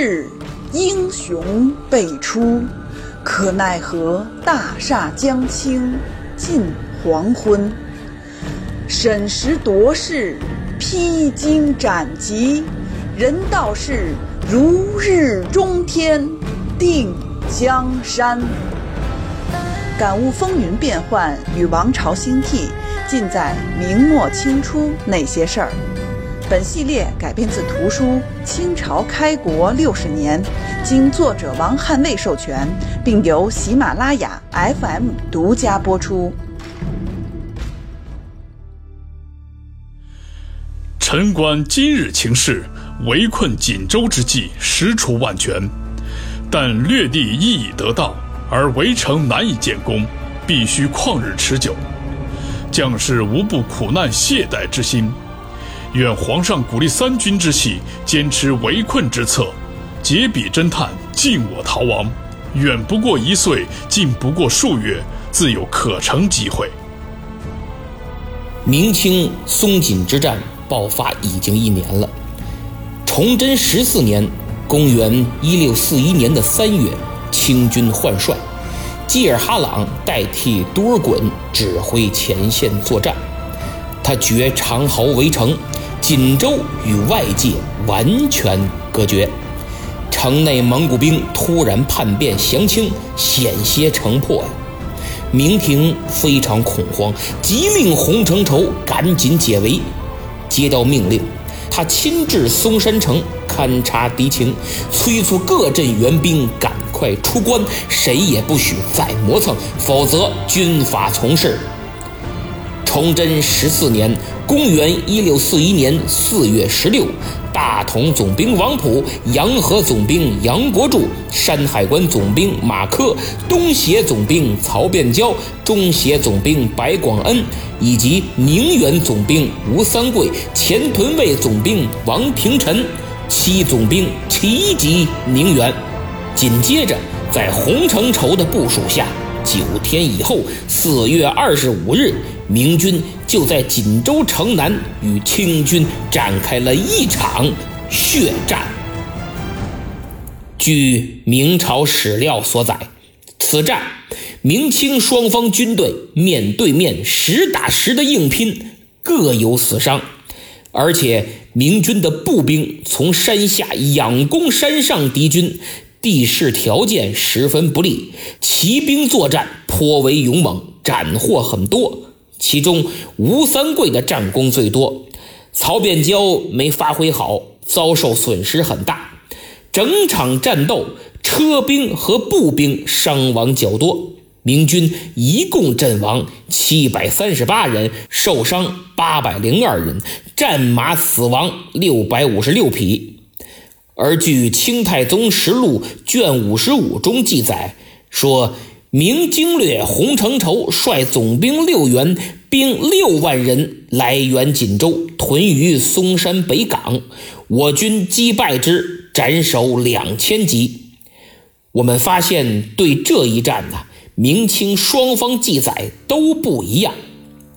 是，英雄辈出，可奈何大厦将倾近黄昏。审时度势，披荆斩棘，人道是如日中天，定江山。感悟风云变幻与王朝兴替，尽在明末清初那些事儿。本系列改编自图书《清朝开国六十年》，经作者王汉卫授权，并由喜马拉雅 FM 独家播出。臣观今日情势，围困锦州之计实除万全，但略地亦已得到，而围城难以建功，必须旷日持久，将士无不苦难懈怠之心。愿皇上鼓励三军之气，坚持围困之策，解彼侦探，尽我逃亡。远不过一岁，近不过数月，自有可乘机会。明清松锦之战爆发已经一年了。崇祯十四年（公元1641年的三月），清军换帅，济尔哈朗代替多尔衮指挥前线作战。他掘长壕围城。锦州与外界完全隔绝，城内蒙古兵突然叛变降清，险些城破呀！明廷非常恐慌，急令洪承畴赶紧解围。接到命令，他亲至松山城勘察敌情，催促各镇援兵赶快出关，谁也不许再磨蹭，否则军法从事。崇祯十四年。公元一六四一年四月十六，大同总兵王普、洋河总兵杨国柱、山海关总兵马克、东协总兵曹变蛟、中协总兵白广恩以及宁远总兵吴三桂、前屯卫总兵王廷臣七总兵齐集宁远。紧接着，在洪承畴的部署下，九天以后，四月二十五日。明军就在锦州城南与清军展开了一场血战。据明朝史料所载，此战明清双方军队面对面实打实的硬拼，各有死伤，而且明军的步兵从山下仰攻山上敌军，地势条件十分不利，骑兵作战颇为勇猛，斩获很多。其中吴三桂的战功最多，曹变蛟没发挥好，遭受损失很大。整场战斗，车兵和步兵伤亡较多，明军一共阵亡七百三十八人，受伤八百零二人，战马死亡六百五十六匹。而据《清太宗实录》卷五十五中记载说。明经略洪承畴率总兵六员，兵六万人来援锦州，屯于松山北港。我军击败之，斩首两千级。我们发现，对这一战呢，明清双方记载都不一样，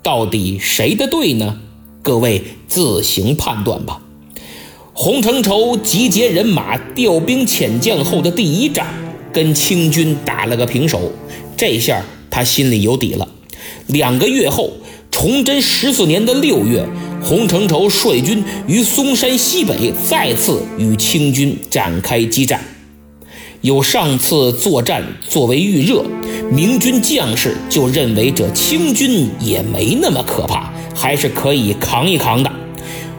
到底谁的对呢？各位自行判断吧。洪承畴集结人马、调兵遣将后的第一战。跟清军打了个平手，这下他心里有底了。两个月后，崇祯十四年的六月，洪承畴率军于嵩山西北再次与清军展开激战。有上次作战作为预热，明军将士就认为这清军也没那么可怕，还是可以扛一扛的。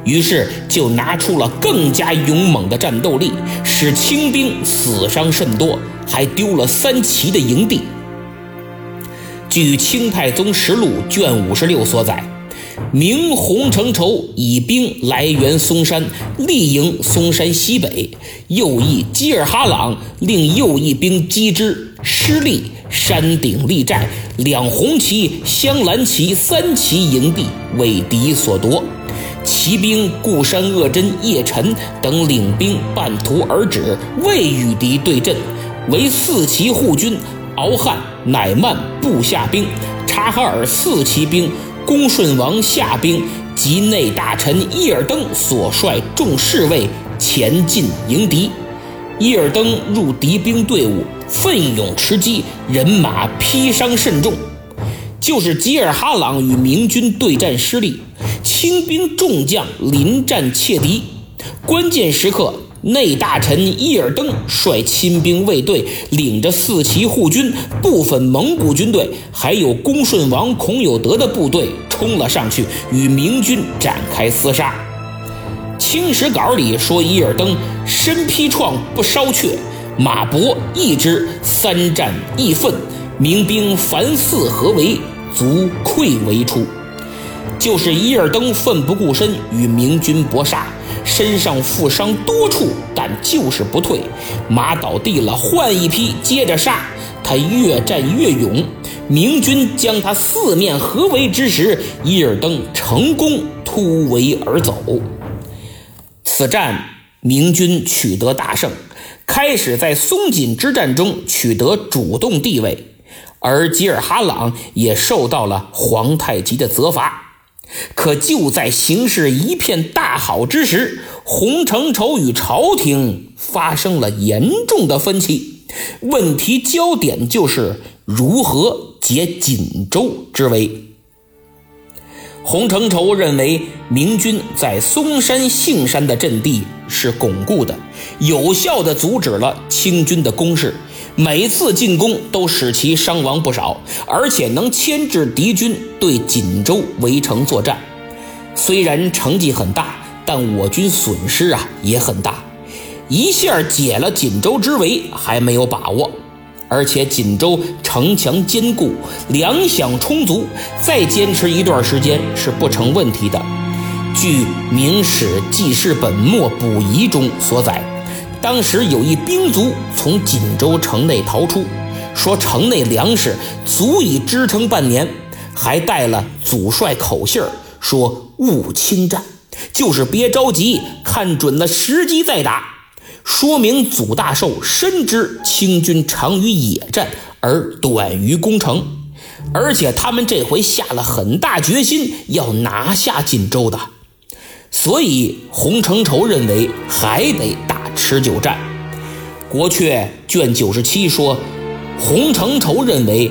于是就拿出了更加勇猛的战斗力，使清兵死伤甚多，还丢了三旗的营地。据《清太宗实录》卷五十六所载，明洪承畴以兵来援嵩山，力营嵩山西北；右翼基尔哈朗令右翼兵击之，失利，山顶立寨，两红旗、镶蓝旗三旗营地为敌所夺。骑兵固山鄂真、叶辰等领兵半途而止，未与敌对阵，为四旗护军敖汉、乃曼部下兵，察哈尔四旗兵恭顺王下兵及内大臣伊尔登所率众侍卫前进迎敌。伊尔登入敌兵队伍，奋勇出击，人马披伤甚重。就是吉尔哈朗与明军对战失利，清兵众将临战切敌，关键时刻。内大臣伊尔登率亲兵卫队，领着四旗护军、部分蒙古军队，还有恭顺王孔有德的部队冲了上去，与明军展开厮杀。清史稿里说，伊尔登身披创不烧却，马搏一之，三战亦奋，明兵凡四合围，卒溃为出。就是伊尔登奋不顾身与明军搏杀。身上负伤多处，但就是不退。马倒地了，换一匹，接着杀。他越战越勇。明军将他四面合围之时，伊尔登成功突围而走。此战，明军取得大胜，开始在松锦之战中取得主动地位，而吉尔哈朗也受到了皇太极的责罚。可就在形势一片大好之时，洪承畴与朝廷发生了严重的分歧。问题焦点就是如何解锦州之围。洪承畴认为，明军在嵩山、杏山的阵地是巩固的，有效地阻止了清军的攻势。每次进攻都使其伤亡不少，而且能牵制敌军对锦州围城作战。虽然成绩很大，但我军损失啊也很大。一下解了锦州之围还没有把握，而且锦州城墙坚固，粮饷充足，再坚持一段时间是不成问题的。据《明史记事本末补遗》中所载。当时有一兵卒从锦州城内逃出，说城内粮食足以支撑半年，还带了祖帅口信儿，说勿侵占，就是别着急，看准了时机再打。说明祖大寿深知清军长于野战而短于攻城，而且他们这回下了很大决心要拿下锦州的，所以洪承畴认为还得打。持久战，《国阙》卷九十七说，洪承畴认为，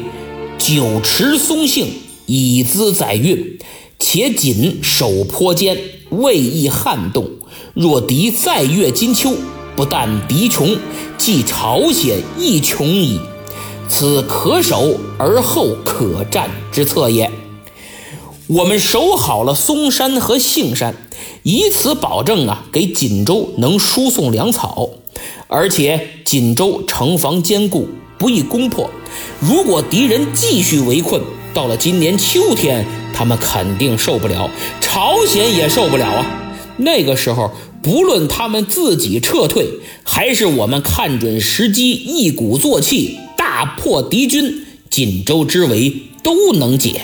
久持松性，以资载运，且紧守坡坚，未易撼动。若敌再越金秋，不但敌穷，即朝鲜亦穷矣。此可守而后可战之策也。我们守好了嵩山和杏山。以此保证啊，给锦州能输送粮草，而且锦州城防坚固，不易攻破。如果敌人继续围困，到了今年秋天，他们肯定受不了，朝鲜也受不了啊。那个时候，不论他们自己撤退，还是我们看准时机，一鼓作气大破敌军，锦州之围都能解。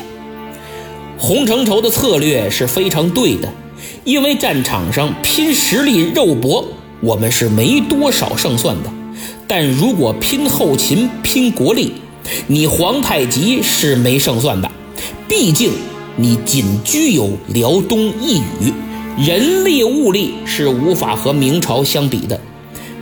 洪承畴的策略是非常对的。因为战场上拼实力、肉搏，我们是没多少胜算的；但如果拼后勤、拼国力，你皇太极是没胜算的。毕竟你仅居有辽东一隅，人力物力是无法和明朝相比的。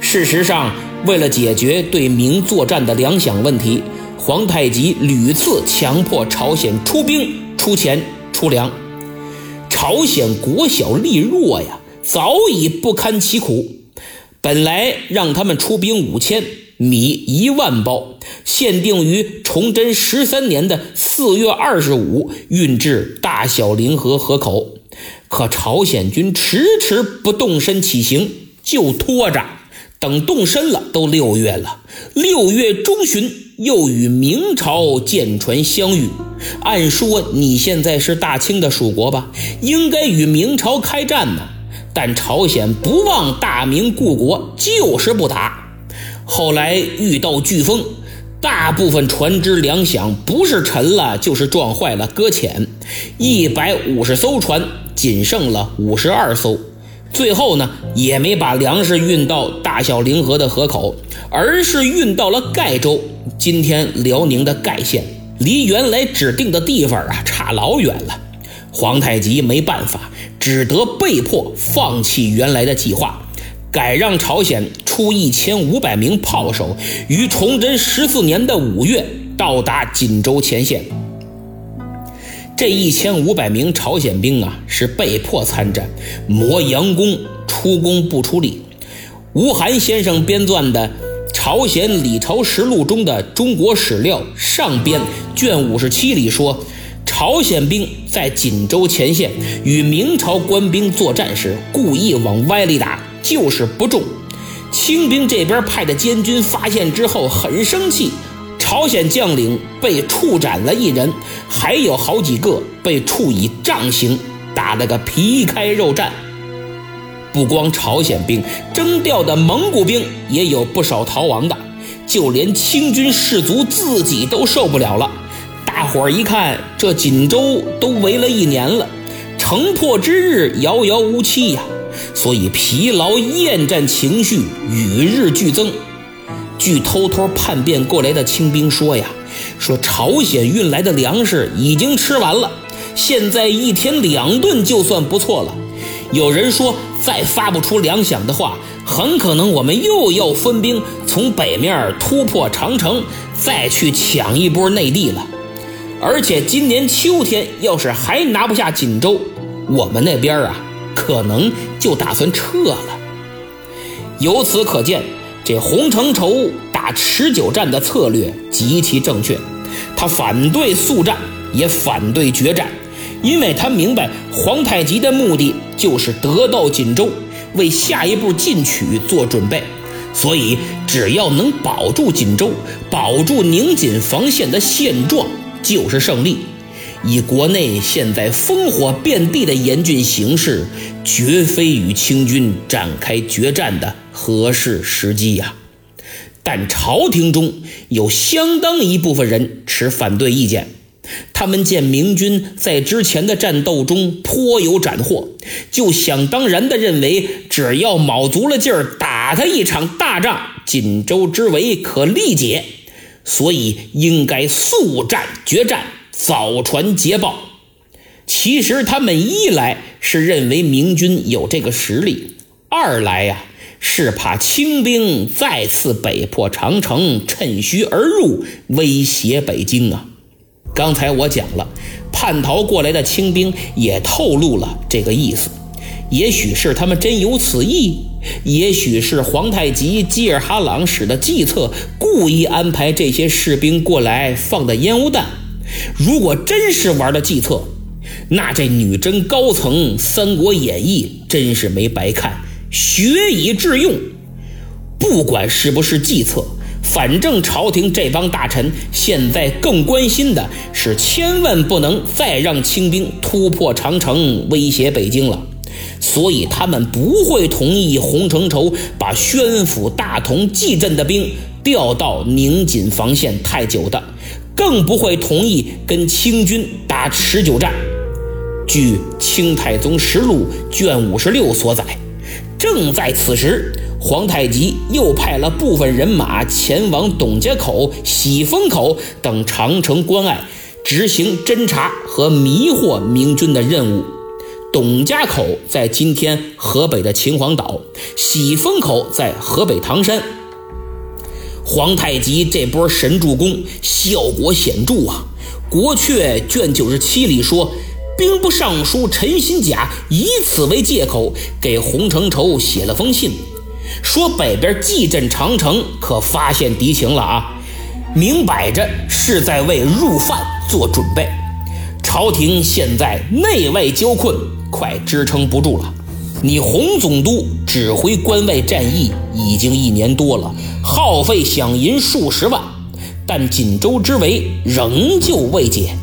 事实上，为了解决对明作战的粮饷问题，皇太极屡次强迫朝鲜出兵、出钱、出粮。朝鲜国小力弱呀，早已不堪其苦。本来让他们出兵五千，米一万包，限定于崇祯十三年的四月二十五运至大小凌河河口。可朝鲜军迟迟不动身起行，就拖着。等动身了，都六月了。六月中旬。又与明朝舰船相遇，按说你现在是大清的属国吧，应该与明朝开战呢。但朝鲜不忘大明故国，就是不打。后来遇到飓风，大部分船只粮饷不是沉了，就是撞坏了搁浅，一百五十艘船仅剩了五十二艘。最后呢，也没把粮食运到大小凌河的河口，而是运到了盖州，今天辽宁的盖县，离原来指定的地方啊差老远了。皇太极没办法，只得被迫放弃原来的计划，改让朝鲜出一千五百名炮手，于崇祯十四年的五月到达锦州前线。这一千五百名朝鲜兵啊，是被迫参战，磨洋工，出工不出力。吴晗先生编撰的《朝鲜李朝实录》中的中国史料上编卷五十七里说，朝鲜兵在锦州前线与明朝官兵作战时，故意往歪里打，就是不中。清兵这边派的监军发现之后很生气。朝鲜将领被处斩了一人，还有好几个被处以杖刑，打了个皮开肉绽。不光朝鲜兵征调的蒙古兵也有不少逃亡的，就连清军士卒自己都受不了了。大伙儿一看，这锦州都围了一年了，城破之日遥遥无期呀，所以疲劳厌战情绪与日俱增。据偷偷叛变过来的清兵说呀，说朝鲜运来的粮食已经吃完了，现在一天两顿就算不错了。有人说，再发不出粮饷的话，很可能我们又要分兵从北面突破长城，再去抢一波内地了。而且今年秋天要是还拿不下锦州，我们那边啊，可能就打算撤了。由此可见。这洪承畴打持久战的策略极其正确，他反对速战，也反对决战，因为他明白皇太极的目的就是得到锦州，为下一步进取做准备，所以只要能保住锦州，保住宁锦防线的现状，就是胜利。以国内现在烽火遍地的严峻形势，绝非与清军展开决战的合适时机呀。但朝廷中有相当一部分人持反对意见，他们见明军在之前的战斗中颇有斩获，就想当然地认为，只要卯足了劲儿打他一场大仗，锦州之围可力解，所以应该速战决战。早传捷报，其实他们一来是认为明军有这个实力，二来呀是怕清兵再次北破长城，趁虚而入，威胁北京啊。刚才我讲了，叛逃过来的清兵也透露了这个意思，也许是他们真有此意，也许是皇太极吉尔哈朗使的计策，故意安排这些士兵过来放的烟雾弹。如果真是玩的计策，那这女真高层《三国演义》真是没白看，学以致用。不管是不是计策，反正朝廷这帮大臣现在更关心的是，千万不能再让清兵突破长城，威胁北京了。所以他们不会同意洪承畴把宣府、大同、蓟镇的兵调到宁锦防线太久的。更不会同意跟清军打持久战。据《清太宗实录》卷五十六所载，正在此时，皇太极又派了部分人马前往董家口、喜峰口等长城关隘，执行侦察和迷惑明军的任务。董家口在今天河北的秦皇岛，喜峰口在河北唐山。皇太极这波神助攻效果显著啊！国阙卷九十七里说，兵部尚书陈新甲以此为借口，给洪承畴写了封信，说北边蓟镇长城可发现敌情了啊！明摆着是在为入犯做准备。朝廷现在内外交困，快支撑不住了。你洪总督指挥关外战役已经一年多了，耗费饷银数十万，但锦州之围仍旧未解。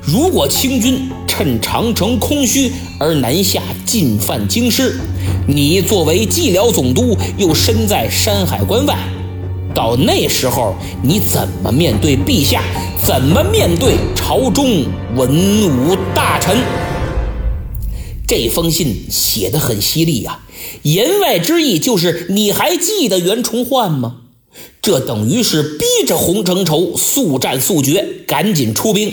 如果清军趁长城空虚而南下进犯京师，你作为蓟辽总督又身在山海关外，到那时候你怎么面对陛下？怎么面对朝中文武大臣？这封信写得很犀利呀，言外之意就是你还记得袁崇焕吗？这等于是逼着洪承畴速战速决，赶紧出兵。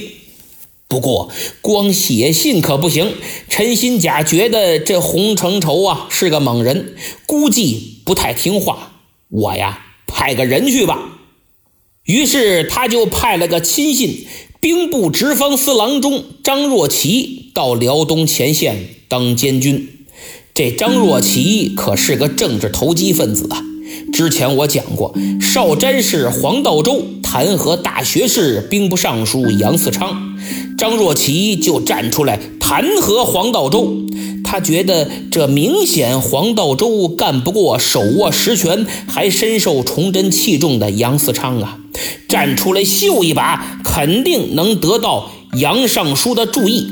不过光写信可不行。陈新甲觉得这洪承畴啊是个猛人，估计不太听话。我呀，派个人去吧。于是他就派了个亲信，兵部直方司郎中张若琪到辽东前线当监军。这张若琪可是个政治投机分子啊！之前我讲过，少詹事黄道周弹劾大学士、兵部尚书杨嗣昌，张若琪就站出来弹劾黄道周。他觉得这明显黄道周干不过手握实权还深受崇祯器重的杨嗣昌啊，站出来秀一把，肯定能得到杨尚书的注意。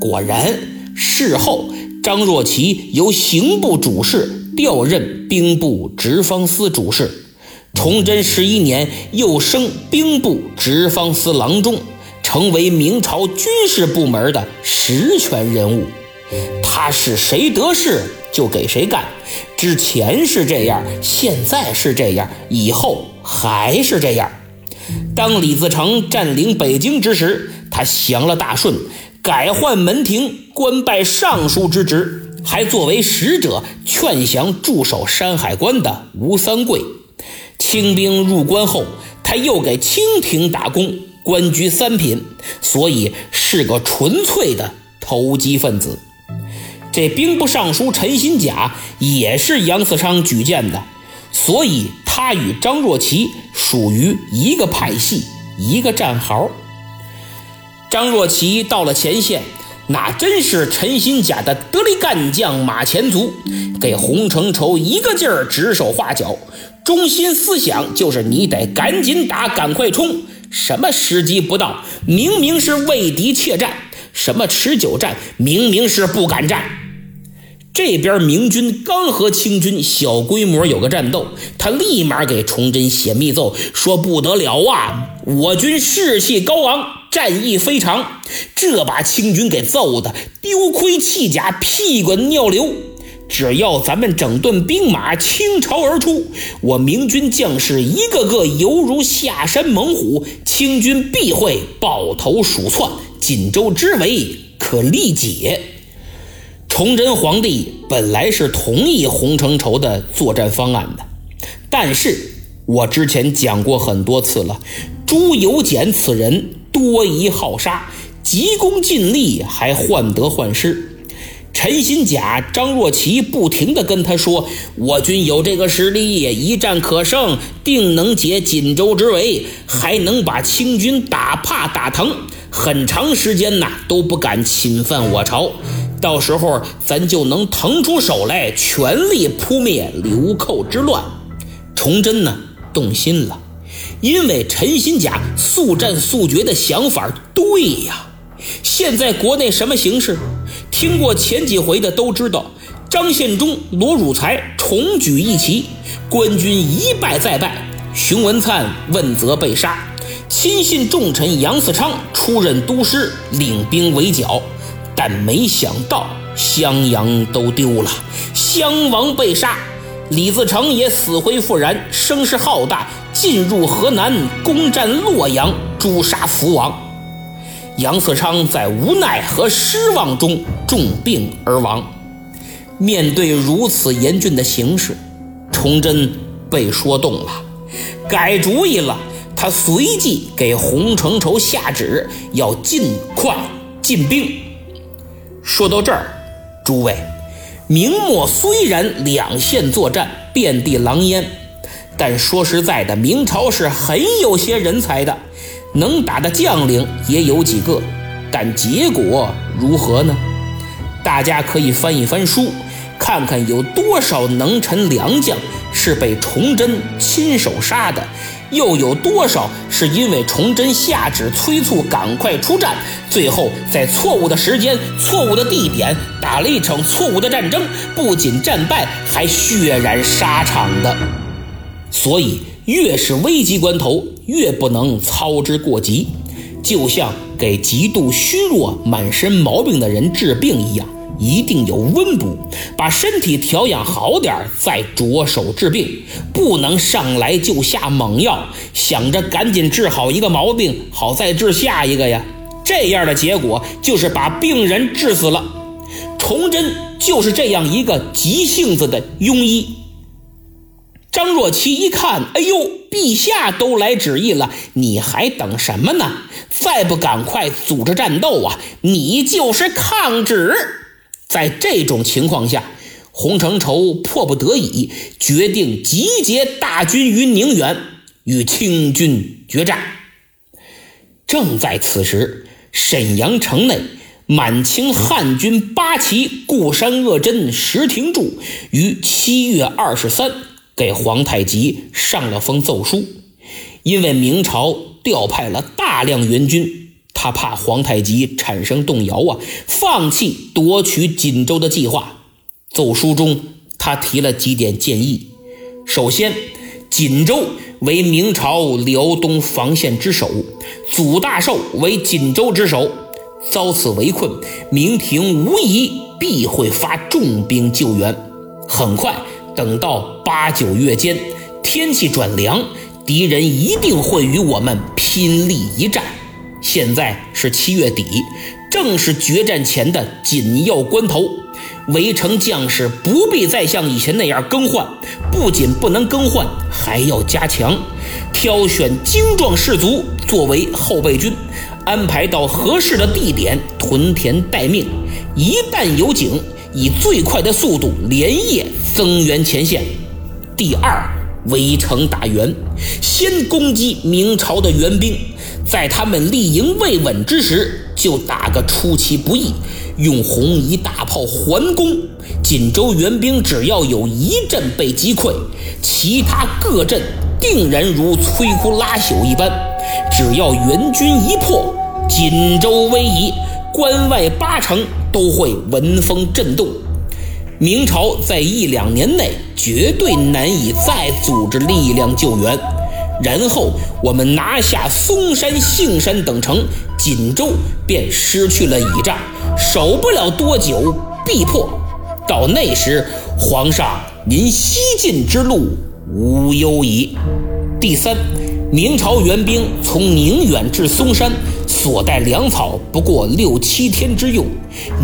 果然，事后。张若琪由刑部主事调任兵部直方司主事，崇祯十一年又升兵部直方司郎中，成为明朝军事部门的实权人物。他是谁得势就给谁干，之前是这样，现在是这样，以后还是这样。当李自成占领北京之时，他降了大顺。改换门庭，官拜尚书之职，还作为使者劝降驻守山海关的吴三桂。清兵入关后，他又给清廷打工，官居三品，所以是个纯粹的投机分子。这兵部尚书陈新甲也是杨嗣昌举荐的，所以他与张若琪属于一个派系，一个战壕。张若琪到了前线，那真是陈新甲的得力干将马前卒，给洪承畴一个劲儿指手画脚，中心思想就是你得赶紧打，赶快冲，什么时机不到，明明是为敌怯战；什么持久战，明明是不敢战。这边明军刚和清军小规模有个战斗，他立马给崇祯写密奏，说不得了啊！我军士气高昂，战意非常，这把清军给揍的丢盔弃甲，屁滚尿流。只要咱们整顿兵马，倾巢而出，我明军将士一个个犹如下山猛虎，清军必会抱头鼠窜，锦州之围可力解。崇祯皇帝本来是同意洪承畴的作战方案的，但是我之前讲过很多次了，朱由检此人多疑好杀，急功近利，还患得患失。陈新甲、张若琪不停地跟他说：“我军有这个实力，一战可胜，定能解锦州之围，还能把清军打怕打疼，很长时间呐都不敢侵犯我朝。”到时候咱就能腾出手来，全力扑灭流寇之乱。崇祯呢，动心了，因为陈新甲速战速决的想法对呀。现在国内什么形势？听过前几回的都知道，张献忠、罗汝才重举义旗，官军一败再败，熊文灿问责被杀，亲信重臣杨嗣昌出任都师，领兵围剿。但没想到襄阳都丢了，襄王被杀，李自成也死灰复燃，声势浩大，进入河南，攻占洛阳，诛杀福王。杨嗣昌在无奈和失望中重病而亡。面对如此严峻的形势，崇祯被说动了，改主意了。他随即给洪承畴下旨，要尽快进兵。说到这儿，诸位，明末虽然两线作战遍地狼烟，但说实在的，明朝是很有些人才的，能打的将领也有几个，但结果如何呢？大家可以翻一翻书，看看有多少能臣良将是被崇祯亲手杀的。又有多少是因为崇祯下旨催促赶快出战，最后在错误的时间、错误的地点打了一场错误的战争，不仅战败，还血染沙场的？所以，越是危急关头，越不能操之过急，就像给极度虚弱、满身毛病的人治病一样。一定有温补，把身体调养好点再着手治病，不能上来就下猛药，想着赶紧治好一个毛病，好再治下一个呀。这样的结果就是把病人治死了。崇祯就是这样一个急性子的庸医。张若琪一看，哎呦，陛下都来旨意了，你还等什么呢？再不赶快组织战斗啊，你就是抗旨。在这种情况下，洪承畴迫不得已决定集结大军于宁远，与清军决战。正在此时，沈阳城内。满清汉军八旗固山鄂真石廷柱于七月二十三给皇太极上了封奏书，因为明朝调派了大量援军，他怕皇太极产生动摇啊，放弃夺取锦州的计划。奏书中他提了几点建议：首先，锦州为明朝辽东防线之首，祖大寿为锦州之首。遭此围困，明廷无疑必会发重兵救援。很快，等到八九月间，天气转凉，敌人一定会与我们拼力一战。现在是七月底，正是决战前的紧要关头。围城将士不必再像以前那样更换，不仅不能更换，还要加强，挑选精壮士卒作为后备军。安排到合适的地点屯田待命，一旦有警，以最快的速度连夜增援前线。第二，围城打援，先攻击明朝的援兵，在他们立营未稳之时，就打个出其不意，用红夷大炮环攻。锦州援兵只要有一阵被击溃，其他各阵定然如摧枯拉朽一般。只要援军一破，锦州危矣，关外八城都会闻风震动。明朝在一两年内绝对难以再组织力量救援。然后我们拿下嵩山、杏山等城，锦州便失去了倚仗，守不了多久必破。到那时，皇上您西进之路无忧矣。第三。明朝援兵从宁远至嵩山，所带粮草不过六七天之用。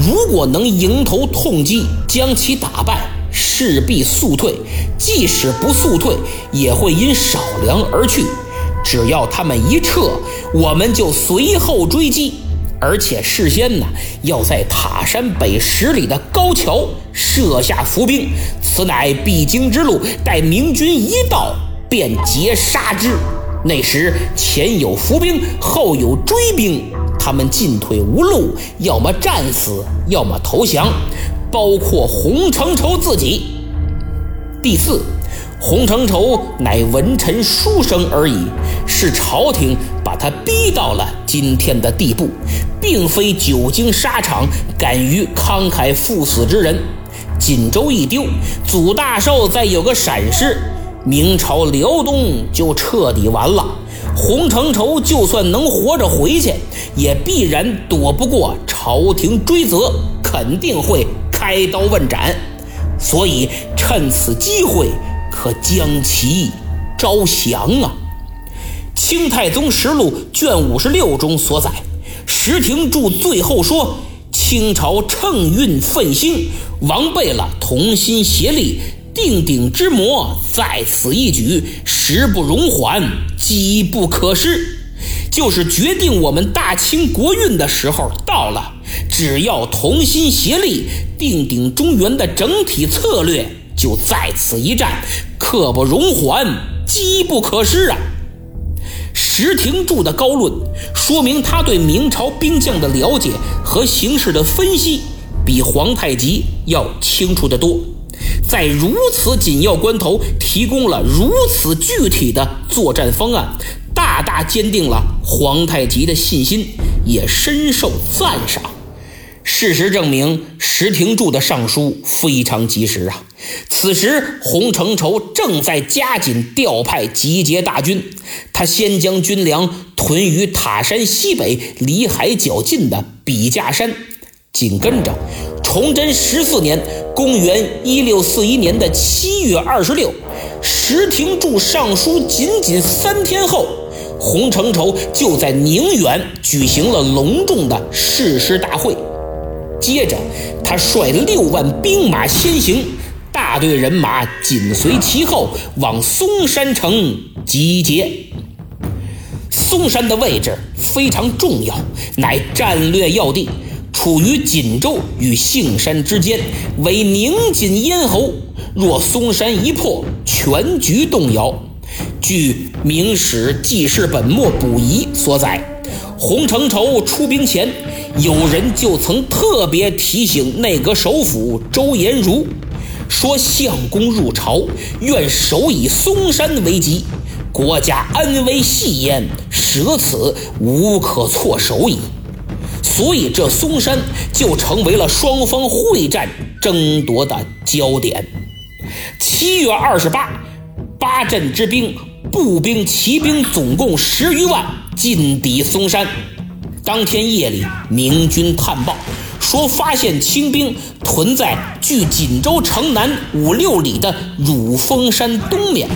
如果能迎头痛击，将其打败，势必速退；即使不速退，也会因少粮而去。只要他们一撤，我们就随后追击。而且事先呢，要在塔山北十里的高桥设下伏兵，此乃必经之路。待明军一到，便截杀之。那时前有伏兵，后有追兵，他们进退无路，要么战死，要么投降，包括洪承畴自己。第四，洪承畴乃文臣书生而已，是朝廷把他逼到了今天的地步，并非久经沙场、敢于慷慨赴死之人。锦州一丢，祖大寿再有个闪失。明朝辽东就彻底完了，洪承畴就算能活着回去，也必然躲不过朝廷追责，肯定会开刀问斩。所以趁此机会，可将其招降啊！《清太宗实录》卷五十六中所载，石廷柱最后说：“清朝乘运奋兴，王贝勒同心协力。”定鼎之魔在此一举，时不容缓，机不可失。就是决定我们大清国运的时候到了。只要同心协力，定鼎中原的整体策略就在此一战，刻不容缓，机不可失啊！石廷柱的高论，说明他对明朝兵将的了解和形势的分析，比皇太极要清楚得多。在如此紧要关头，提供了如此具体的作战方案，大大坚定了皇太极的信心，也深受赞赏。事实证明，石廷柱的上书非常及时啊！此时，洪承畴正在加紧调派集结大军，他先将军粮屯于塔山西北离海较近的笔架山，紧跟着。崇祯十四年，公元一六四一年的七月二十六，石廷柱上书仅仅三天后，洪承畴就在宁远举行了隆重的誓师大会。接着，他率六万兵马先行，大队人马紧随其后，往嵩山城集结。嵩山的位置非常重要，乃战略要地，处于锦州与杏山之间，为宁锦咽喉。若嵩山一破，全局动摇。据《明史记事本末补遗》所载，洪承畴出兵前，有人就曾特别提醒内阁首辅周延儒，说相公入朝，愿守以嵩山为基，国家安危系焉，舍此无可措手矣。所以这嵩山就成为了双方会战争夺的焦点。七月二十八，八镇之兵，步兵、骑兵总共十余万，进抵嵩山。当天夜里，明军探报说，发现清兵屯在距锦州城南五六里的乳峰山东面。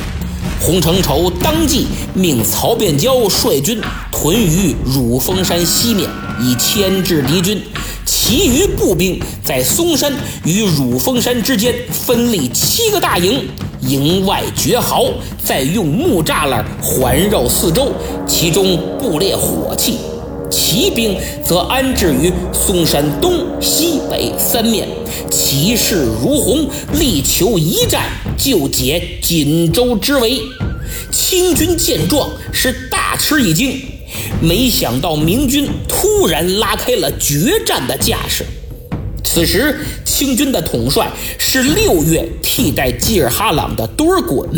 洪承畴当即命曹变蛟率军屯于汝峰山西面，以牵制敌军。其余步兵在嵩山与汝峰山之间分立七个大营，营外绝壕，再用木栅栏环绕四周，其中布列火器。骑兵则安置于嵩山东西北三面，气势如虹，力求一战就解锦州之围。清军见状是大吃一惊。没想到明军突然拉开了决战的架势。此时，清军的统帅是六月替代济尔哈朗的多尔衮，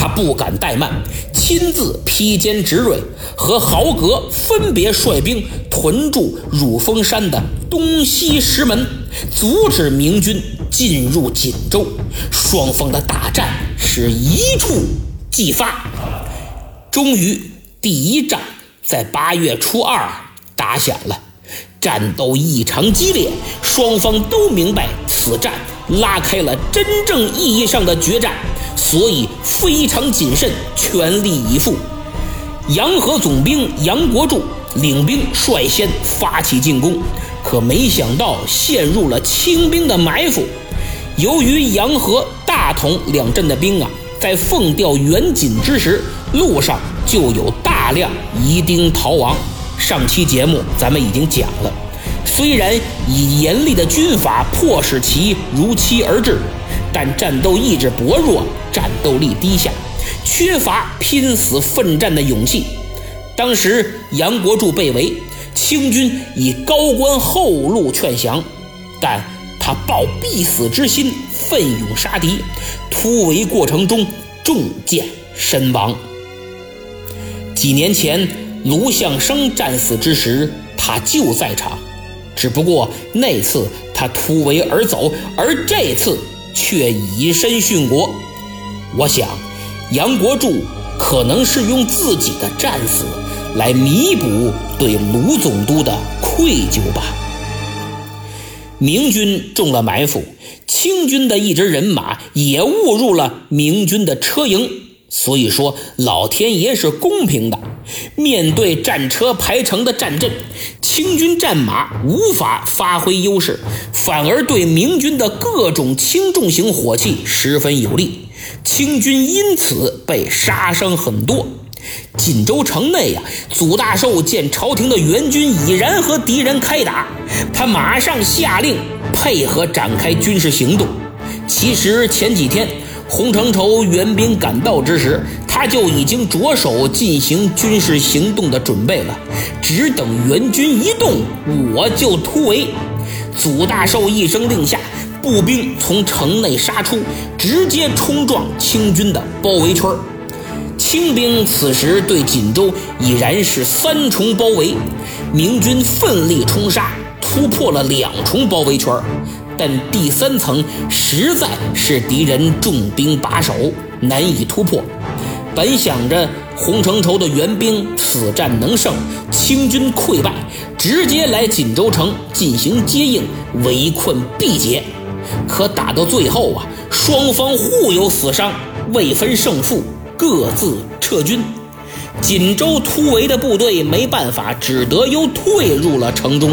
他不敢怠慢，亲自披坚执锐，和豪格分别率兵屯驻乳峰山的东西石门，阻止明军进入锦州。双方的大战是一触即发，终于第一仗。在八月初二打响了，战斗异常激烈，双方都明白此战拉开了真正意义上的决战，所以非常谨慎，全力以赴。洋河总兵杨国柱领兵率先发起进攻，可没想到陷入了清兵的埋伏。由于洋河大同两镇的兵啊，在奉调援锦之时，路上就有大。量疑丁逃亡。上期节目咱们已经讲了，虽然以严厉的军法迫使其如期而至，但战斗意志薄弱，战斗力低下，缺乏拼死奋战的勇气。当时杨国柱被围，清军以高官厚禄劝降，但他抱必死之心，奋勇杀敌，突围过程中中箭身亡。几年前，卢象升战死之时，他就在场，只不过那次他突围而走，而这次却以身殉国。我想，杨国柱可能是用自己的战死来弥补对卢总督的愧疚吧。明军中了埋伏，清军的一支人马也误入了明军的车营。所以说，老天爷是公平的。面对战车排成的战阵，清军战马无法发挥优势，反而对明军的各种轻重型火器十分有利。清军因此被杀伤很多。锦州城内呀，祖大寿见朝廷的援军已然和敌人开打，他马上下令配合展开军事行动。其实前几天。洪承畴援兵赶到之时，他就已经着手进行军事行动的准备了，只等援军一动，我就突围。祖大寿一声令下，步兵从城内杀出，直接冲撞清军的包围圈。清兵此时对锦州已然是三重包围，明军奋力冲杀，突破了两重包围圈。但第三层实在是敌人重兵把守，难以突破。本想着洪承畴的援兵此战能胜，清军溃败，直接来锦州城进行接应，围困必解。可打到最后啊，双方互有死伤，未分胜负，各自撤军。锦州突围的部队没办法，只得又退入了城中。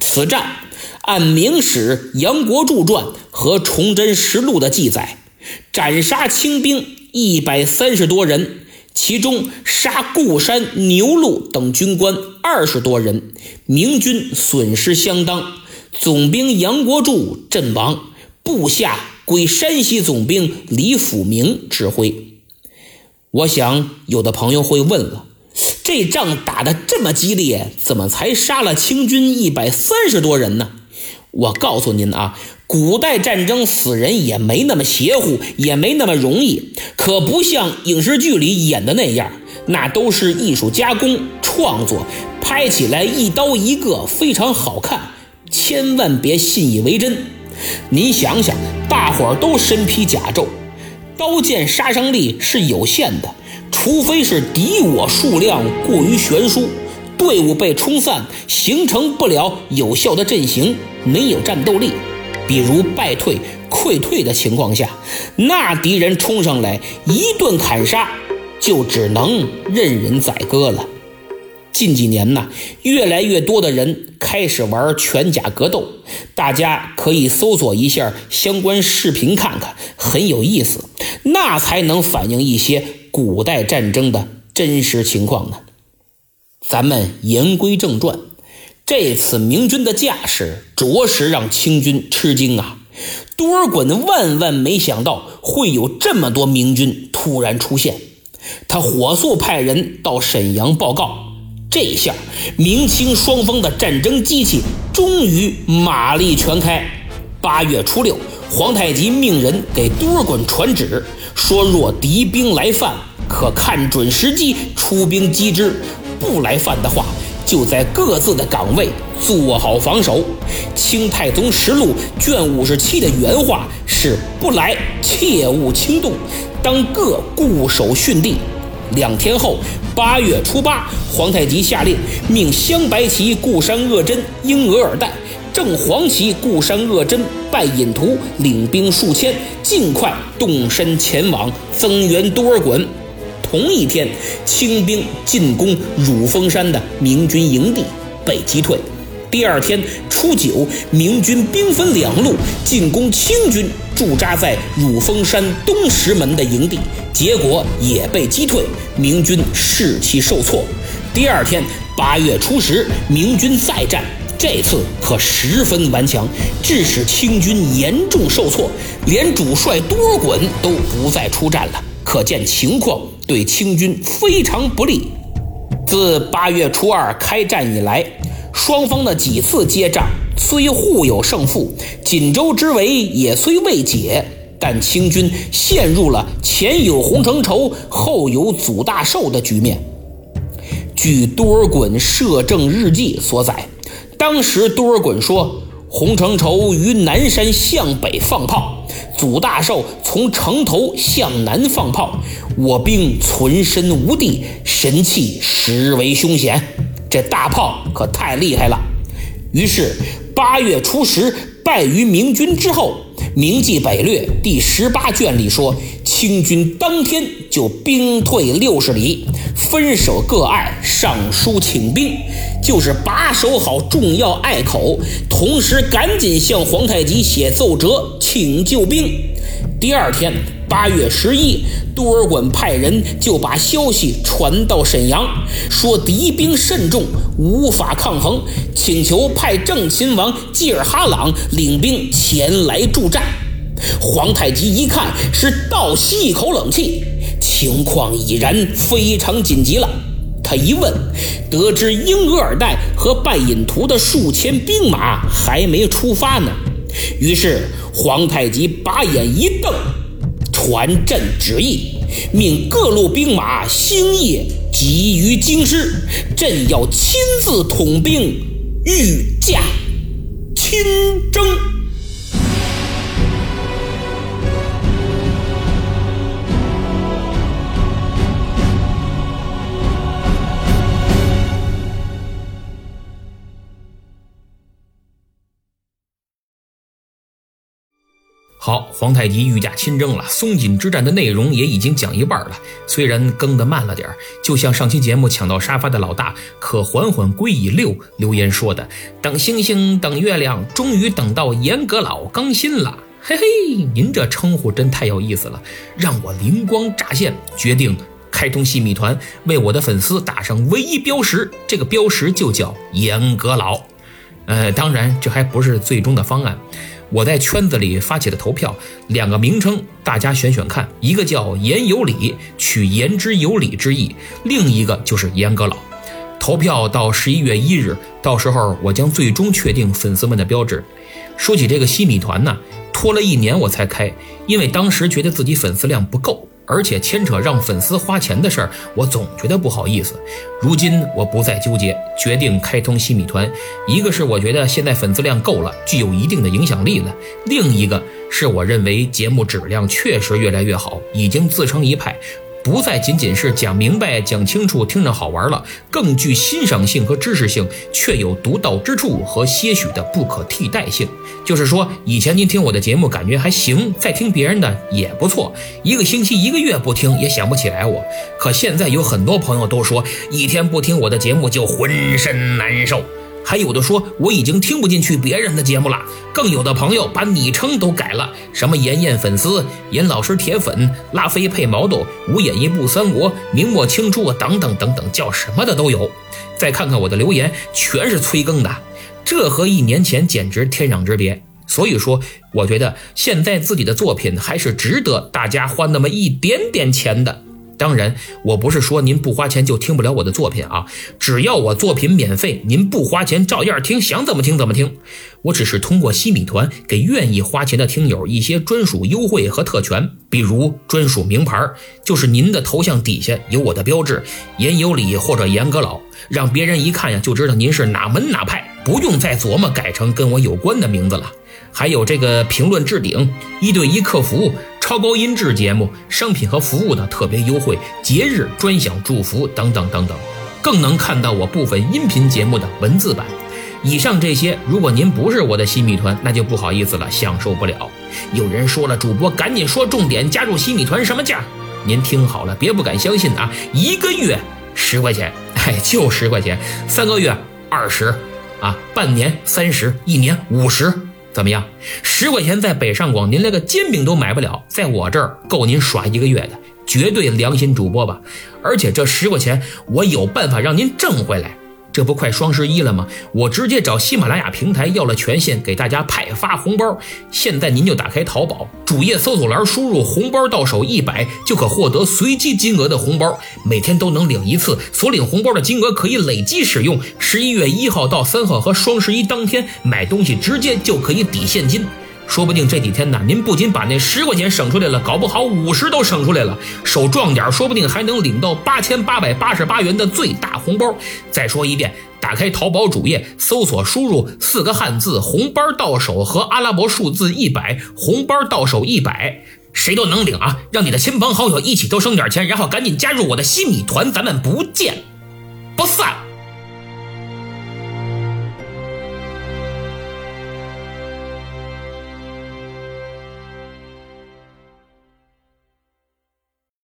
此战按《明史·杨国柱传》和《崇祯实录》的记载，斩杀清兵一百三十多人，其中杀固山、牛录等军官二十多人，明军损失相当，总兵杨国柱阵亡，部下归山西总兵李辅明指挥。我想，有的朋友会问了：这仗打得这么激烈，怎么才杀了清军一百三十多人呢？我告诉您啊，古代战争死人也没那么邪乎，也没那么容易，可不像影视剧里演的那样，那都是艺术加工创作，拍起来一刀一个非常好看，千万别信以为真。您想想，大伙儿都身披甲胄。刀剑杀伤力是有限的，除非是敌我数量过于悬殊，队伍被冲散，形成不了有效的阵型，没有战斗力，比如败退、溃退的情况下，那敌人冲上来一顿砍杀，就只能任人宰割了。近几年呢，越来越多的人开始玩全甲格斗，大家可以搜索一下相关视频看看，很有意思，那才能反映一些古代战争的真实情况呢。咱们言归正传，这次明军的架势着实让清军吃惊啊！多尔衮万万没想到会有这么多明军突然出现，他火速派人到沈阳报告。这下，明清双方的战争机器终于马力全开。八月初六，皇太极命人给多尔衮传旨，说若敌兵来犯，可看准时机出兵击之；不来犯的话，就在各自的岗位做好防守。《清太宗实录》卷五十七的原话是：“不来，切勿轻动，当各固守训地。”两天后，八月初八，皇太极下令，命镶白旗固山鄂真、英额尔岱、正黄旗固山鄂真、拜引图领兵数千，尽快动身前往增援多尔衮。同一天，清兵进攻乳峰山的明军营地，被击退。第二天初九，明军兵分两路进攻清军驻扎在乳峰山东石门的营地，结果也被击退，明军士气受挫。第二天八月初十，明军再战，这次可十分顽强，致使清军严重受挫，连主帅多尔衮都不再出战了。可见情况对清军非常不利。自八月初二开战以来。双方的几次接仗虽互有胜负，锦州之围也虽未解，但清军陷入了前有洪承畴，后有祖大寿的局面。据多尔衮摄政日记所载，当时多尔衮说，洪承畴于南山向北放炮，祖大寿从城头向南放炮，我兵存身无地，神气实为凶险。这大炮可太厉害了。于是八月初十败于明军之后，《明记北略》第十八卷里说，清军当天就兵退六十里，分守各隘，上书请兵，就是把守好重要隘口，同时赶紧向皇太极写奏折请救兵。第二天。八月十一，多尔衮派人就把消息传到沈阳，说敌兵甚众，无法抗衡，请求派正亲王济尔哈朗领兵前来助战。皇太极一看，是倒吸一口冷气，情况已然非常紧急了。他一问，得知英额尔岱和拜隐图的数千兵马还没出发呢。于是皇太极把眼一瞪。传朕旨意，命各路兵马星夜集于京师，朕要亲自统兵，御驾亲征。好，皇太极御驾亲征了，松锦之战的内容也已经讲一半了。虽然更得慢了点就像上期节目抢到沙发的老大可缓缓归已六留言说的：“等星星，等月亮，终于等到严阁老更新了。”嘿嘿，您这称呼真太有意思了，让我灵光乍现，决定开通细米团，为我的粉丝打上唯一标识，这个标识就叫严阁老。呃，当然这还不是最终的方案。我在圈子里发起了投票，两个名称大家选选看，一个叫“言有理”，取言之有理之意；另一个就是“严阁老”。投票到十一月一日，到时候我将最终确定粉丝们的标志。说起这个西米团呢，拖了一年我才开，因为当时觉得自己粉丝量不够。而且牵扯让粉丝花钱的事儿，我总觉得不好意思。如今我不再纠结，决定开通新米团。一个是我觉得现在粉丝量够了，具有一定的影响力了；另一个是我认为节目质量确实越来越好，已经自成一派。不再仅仅是讲明白、讲清楚，听着好玩了，更具欣赏性和知识性，却有独到之处和些许的不可替代性。就是说，以前您听我的节目感觉还行，再听别人的也不错，一个星期、一个月不听也想不起来我。可现在有很多朋友都说，一天不听我的节目就浑身难受。还有的说我已经听不进去别人的节目了，更有的朋友把昵称都改了，什么妍妍粉丝、尹老师铁粉、拉菲配毛豆、无演一部三国、明末清初等等等等，叫什么的都有。再看看我的留言，全是催更的，这和一年前简直天壤之别。所以说，我觉得现在自己的作品还是值得大家花那么一点点钱的。当然，我不是说您不花钱就听不了我的作品啊！只要我作品免费，您不花钱照样听，想怎么听怎么听。我只是通过西米团给愿意花钱的听友一些专属优惠和特权，比如专属名牌，就是您的头像底下有我的标志“严有礼”或者“严阁老”，让别人一看呀就知道您是哪门哪派，不用再琢磨改成跟我有关的名字了。还有这个评论置顶、一对一客服。超高音质节目、商品和服务的特别优惠、节日专享祝福等等等等，更能看到我部分音频节目的文字版。以上这些，如果您不是我的新米团，那就不好意思了，享受不了。有人说了，主播赶紧说重点，加入新米团什么价？您听好了，别不敢相信啊！一个月十块钱，哎，就十块钱；三个月二十，啊，半年三十，一年五十。怎么样？十块钱在北上广，您连个煎饼都买不了，在我这儿够您耍一个月的，绝对良心主播吧！而且这十块钱，我有办法让您挣回来。这不快双十一了吗？我直接找喜马拉雅平台要了权限，给大家派发红包。现在您就打开淘宝主页搜索栏，输入“红包到手一百”，就可获得随机金额的红包，每天都能领一次。所领红包的金额可以累积使用。十一月一号到三号和双十一当天买东西，直接就可以抵现金。说不定这几天呢，您不仅把那十块钱省出来了，搞不好五十都省出来了，手壮点，说不定还能领到八千八百八十八元的最大红包。再说一遍，打开淘宝主页，搜索输入四个汉字“红包到手”和阿拉伯数字一百，红包到手一百，谁都能领啊！让你的亲朋好友一起都省点钱，然后赶紧加入我的新米团，咱们不见不散。